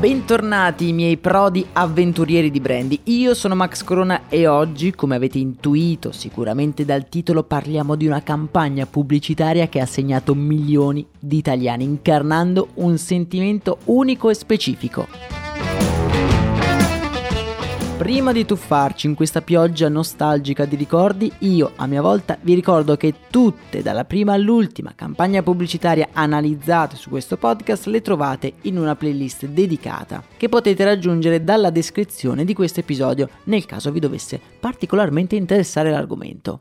Bentornati miei prodi avventurieri di Brandy, io sono Max Corona e oggi, come avete intuito sicuramente dal titolo, parliamo di una campagna pubblicitaria che ha segnato milioni di italiani, incarnando un sentimento unico e specifico. Prima di tuffarci in questa pioggia nostalgica di ricordi, io a mia volta vi ricordo che tutte, dalla prima all'ultima campagna pubblicitaria analizzate su questo podcast, le trovate in una playlist dedicata che potete raggiungere dalla descrizione di questo episodio nel caso vi dovesse particolarmente interessare l'argomento.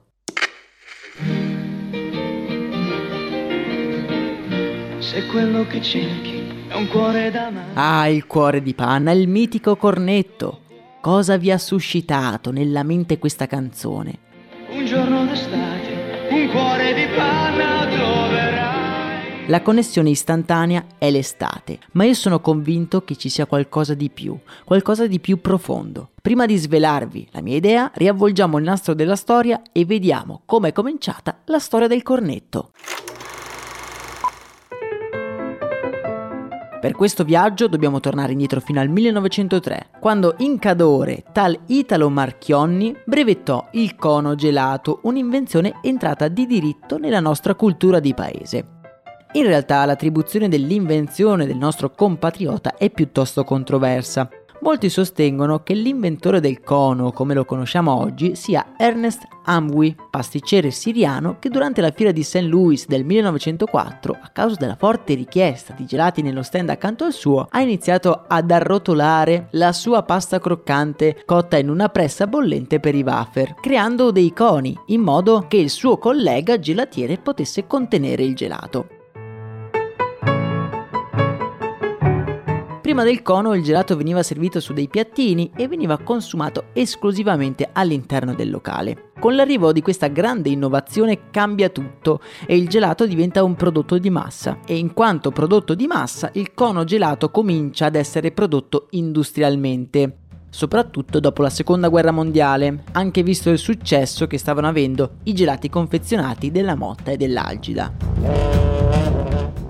Se quello che cerchi è un cuore da mano. Ah, il cuore di panna, il mitico cornetto Cosa vi ha suscitato nella mente questa canzone? Un giorno d'estate, un cuore di panna troverai. La connessione istantanea è l'estate, ma io sono convinto che ci sia qualcosa di più, qualcosa di più profondo. Prima di svelarvi la mia idea, riavvolgiamo il nastro della storia e vediamo come è cominciata la storia del cornetto. Per questo viaggio dobbiamo tornare indietro fino al 1903, quando in Cadore tal Italo Marchionni brevettò il cono gelato, un'invenzione entrata di diritto nella nostra cultura di paese. In realtà l'attribuzione dell'invenzione del nostro compatriota è piuttosto controversa. Molti sostengono che l'inventore del cono, come lo conosciamo oggi, sia Ernest Amwi, pasticcere siriano che durante la fiera di St. Louis del 1904, a causa della forte richiesta di gelati nello stand accanto al suo, ha iniziato ad arrotolare la sua pasta croccante cotta in una pressa bollente per i wafer, creando dei coni in modo che il suo collega gelatiere potesse contenere il gelato. Prima del cono il gelato veniva servito su dei piattini e veniva consumato esclusivamente all'interno del locale. Con l'arrivo di questa grande innovazione cambia tutto e il gelato diventa un prodotto di massa e in quanto prodotto di massa il cono gelato comincia ad essere prodotto industrialmente soprattutto dopo la seconda guerra mondiale, anche visto il successo che stavano avendo i gelati confezionati della Motta e dell'Algida.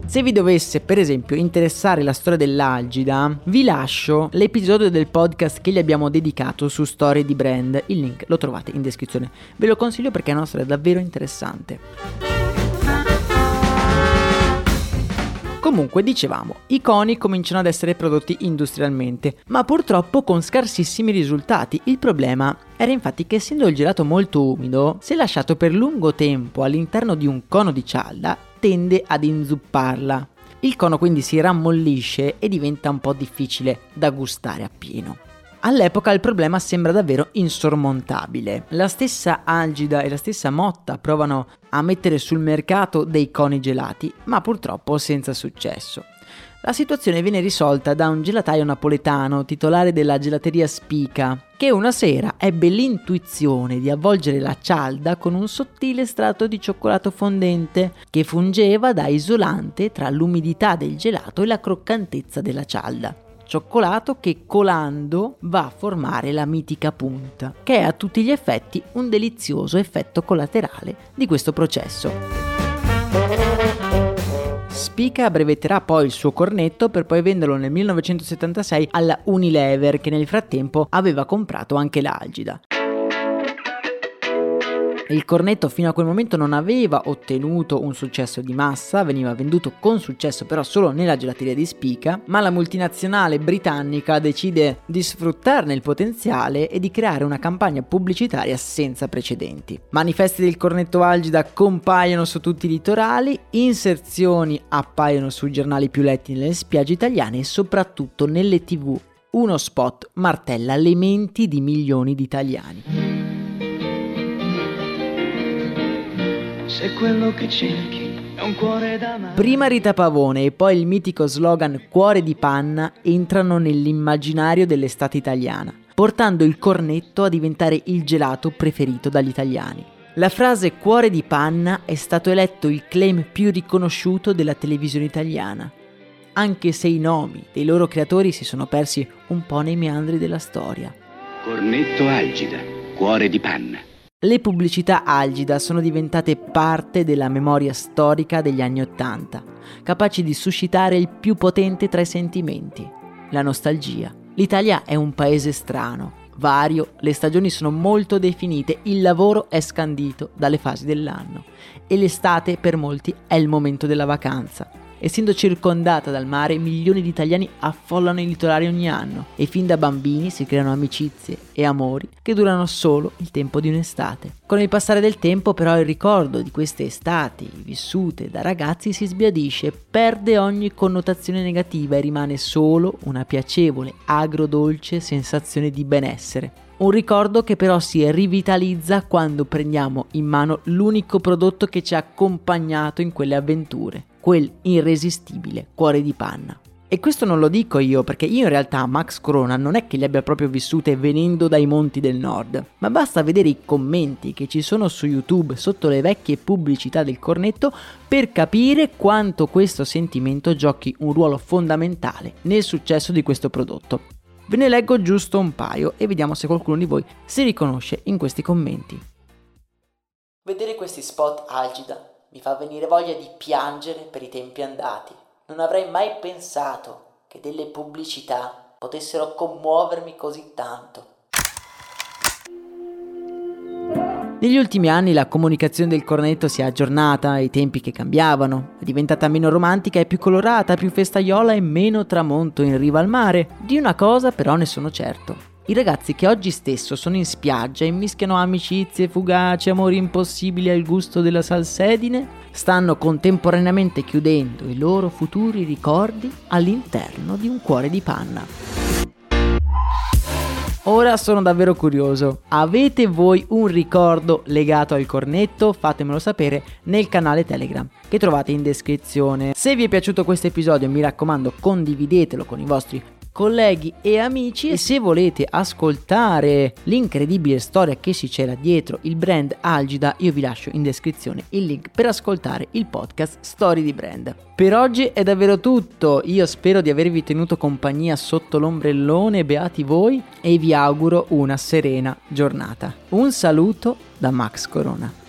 Se vi dovesse per esempio interessare la storia dell'Algida, vi lascio l'episodio del podcast che gli abbiamo dedicato su storie di brand, il link lo trovate in descrizione. Ve lo consiglio perché è una storia davvero interessante. Comunque dicevamo, i coni cominciano ad essere prodotti industrialmente, ma purtroppo con scarsissimi risultati. Il problema era infatti che essendo il gelato molto umido, se lasciato per lungo tempo all'interno di un cono di cialda, tende ad inzupparla. Il cono quindi si rammollisce e diventa un po' difficile da gustare appieno. All'epoca il problema sembra davvero insormontabile. La stessa Algida e la stessa Motta provano a mettere sul mercato dei coni gelati, ma purtroppo senza successo. La situazione viene risolta da un gelataio napoletano, titolare della gelateria Spica, che una sera ebbe l'intuizione di avvolgere la cialda con un sottile strato di cioccolato fondente che fungeva da isolante tra l'umidità del gelato e la croccantezza della cialda. Cioccolato che colando va a formare la mitica punta, che è a tutti gli effetti un delizioso effetto collaterale di questo processo. Spica brevetterà poi il suo cornetto per poi venderlo nel 1976 alla Unilever che nel frattempo aveva comprato anche l'Algida. Il cornetto fino a quel momento non aveva ottenuto un successo di massa, veniva venduto con successo però solo nella gelateria di Spica, ma la multinazionale britannica decide di sfruttarne il potenziale e di creare una campagna pubblicitaria senza precedenti. Manifesti del cornetto algida compaiono su tutti i litorali, inserzioni appaiono sui giornali più letti nelle spiagge italiane e soprattutto nelle tv. Uno spot martella le menti di milioni di italiani. Se quello che cerchi è un cuore d'amare. Prima Rita Pavone e poi il mitico slogan Cuore di panna entrano nell'immaginario dell'estate italiana, portando il cornetto a diventare il gelato preferito dagli italiani. La frase cuore di panna è stato eletto il claim più riconosciuto della televisione italiana, anche se i nomi dei loro creatori si sono persi un po' nei meandri della storia. Cornetto Algida, cuore di panna. Le pubblicità algida sono diventate parte della memoria storica degli anni Ottanta, capaci di suscitare il più potente tra i sentimenti, la nostalgia. L'Italia è un paese strano, vario, le stagioni sono molto definite, il lavoro è scandito dalle fasi dell'anno e l'estate per molti è il momento della vacanza. Essendo circondata dal mare, milioni di italiani affollano i litorali ogni anno e fin da bambini si creano amicizie e amori che durano solo il tempo di un'estate. Con il passare del tempo però il ricordo di queste estati vissute da ragazzi si sbiadisce, perde ogni connotazione negativa e rimane solo una piacevole, agrodolce sensazione di benessere. Un ricordo che però si rivitalizza quando prendiamo in mano l'unico prodotto che ci ha accompagnato in quelle avventure quel irresistibile cuore di panna. E questo non lo dico io perché io in realtà Max Corona non è che le abbia proprio vissute venendo dai monti del nord, ma basta vedere i commenti che ci sono su YouTube sotto le vecchie pubblicità del cornetto per capire quanto questo sentimento giochi un ruolo fondamentale nel successo di questo prodotto. Ve ne leggo giusto un paio e vediamo se qualcuno di voi si riconosce in questi commenti. Vedere questi spot algida mi fa venire voglia di piangere per i tempi andati. Non avrei mai pensato che delle pubblicità potessero commuovermi così tanto. Negli ultimi anni la comunicazione del cornetto si è aggiornata ai tempi che cambiavano, è diventata meno romantica e più colorata, più festaiola e meno tramonto in riva al mare. Di una cosa però ne sono certo, i ragazzi che oggi stesso sono in spiaggia e mischiano amicizie fugaci, amori impossibili al gusto della salsedine, stanno contemporaneamente chiudendo i loro futuri ricordi all'interno di un cuore di panna. Ora sono davvero curioso. Avete voi un ricordo legato al cornetto? Fatemelo sapere nel canale Telegram che trovate in descrizione. Se vi è piaciuto questo episodio mi raccomando condividetelo con i vostri colleghi e amici e se volete ascoltare l'incredibile storia che si c'era dietro il brand Algida io vi lascio in descrizione il link per ascoltare il podcast Story di Brand. Per oggi è davvero tutto, io spero di avervi tenuto compagnia sotto l'ombrellone, beati voi e vi auguro una serena giornata. Un saluto da Max Corona.